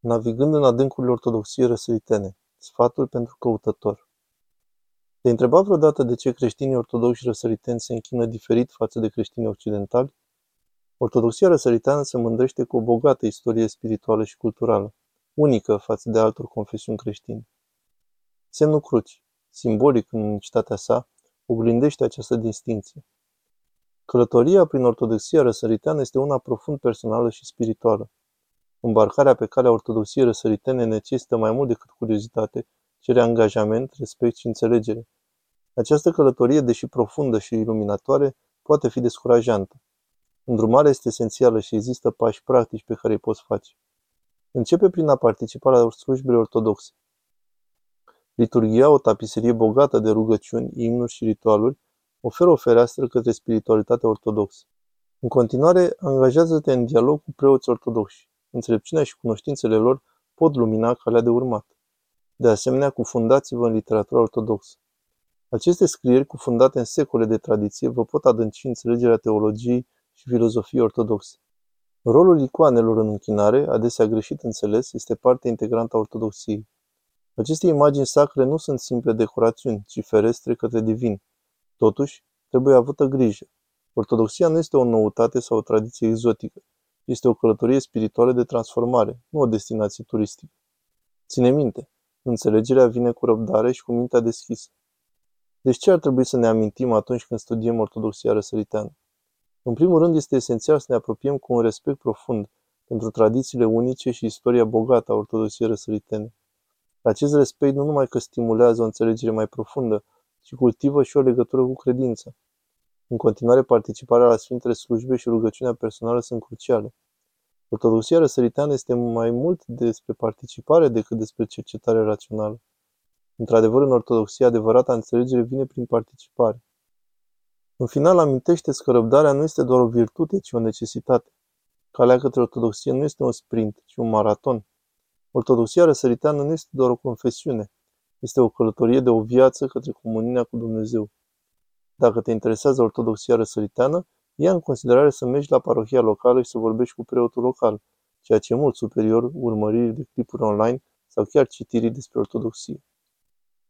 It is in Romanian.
Navigând în adâncurile ortodoxiei răsăritene. Sfatul pentru căutător. Te-ai întrebat vreodată de ce creștinii ortodoxi răsăriteni se închină diferit față de creștinii occidentali? Ortodoxia răsăriteană se mândrește cu o bogată istorie spirituală și culturală, unică față de altor confesiuni creștine. Semnul cruci, simbolic în unicitatea sa, oglindește această distinție. Călătoria prin ortodoxia răsăriteană este una profund personală și spirituală. Îmbarcarea pe calea ortodoxiei răsăritene necesită mai mult decât curiozitate, cere angajament, respect și înțelegere. Această călătorie, deși profundă și iluminatoare, poate fi descurajantă. Îndrumarea este esențială și există pași practici pe care îi poți face. Începe prin a participa la slujbele ortodoxe. Liturgia, o tapiserie bogată de rugăciuni, imnuri și ritualuri, oferă o fereastră către spiritualitatea ortodoxă. În continuare, angajează-te în dialog cu preoți ortodoxi. Înțelepciunea și cunoștințele lor pot lumina calea de urmat. De asemenea, cufundați-vă în literatura ortodoxă. Aceste scrieri, cufundate în secole de tradiție, vă pot adânci înțelegerea teologiei și filozofiei ortodoxe. Rolul icoanelor în închinare, adesea greșit înțeles, este parte integrantă a ortodoxiei. Aceste imagini sacre nu sunt simple decorațiuni, ci ferestre către divin. Totuși, trebuie avută grijă. Ortodoxia nu este o noutate sau o tradiție exotică. Este o călătorie spirituală de transformare, nu o destinație turistică. Ține minte, înțelegerea vine cu răbdare și cu mintea deschisă. Deci ce ar trebui să ne amintim atunci când studiem ortodoxia răsăriteană? În primul rând, este esențial să ne apropiem cu un respect profund pentru tradițiile unice și istoria bogată a ortodoxiei răsăritene. Acest respect nu numai că stimulează o înțelegere mai profundă, ci cultivă și o legătură cu credința. În continuare, participarea la Sfintele Slujbe și rugăciunea personală sunt cruciale. Ortodoxia răsăriteană este mai mult despre participare decât despre cercetare rațională. Într-adevăr, în ortodoxia, adevărata înțelegere vine prin participare. În final, amintește că răbdarea nu este doar o virtute, ci o necesitate. Calea către ortodoxie nu este un sprint, ci un maraton. Ortodoxia răsăriteană nu este doar o confesiune, este o călătorie de o viață către comuniunea cu Dumnezeu. Dacă te interesează ortodoxia răsăriteană, ia în considerare să mergi la parohia locală și să vorbești cu preotul local, ceea ce e mult superior urmăririi de clipuri online sau chiar citirii despre ortodoxie.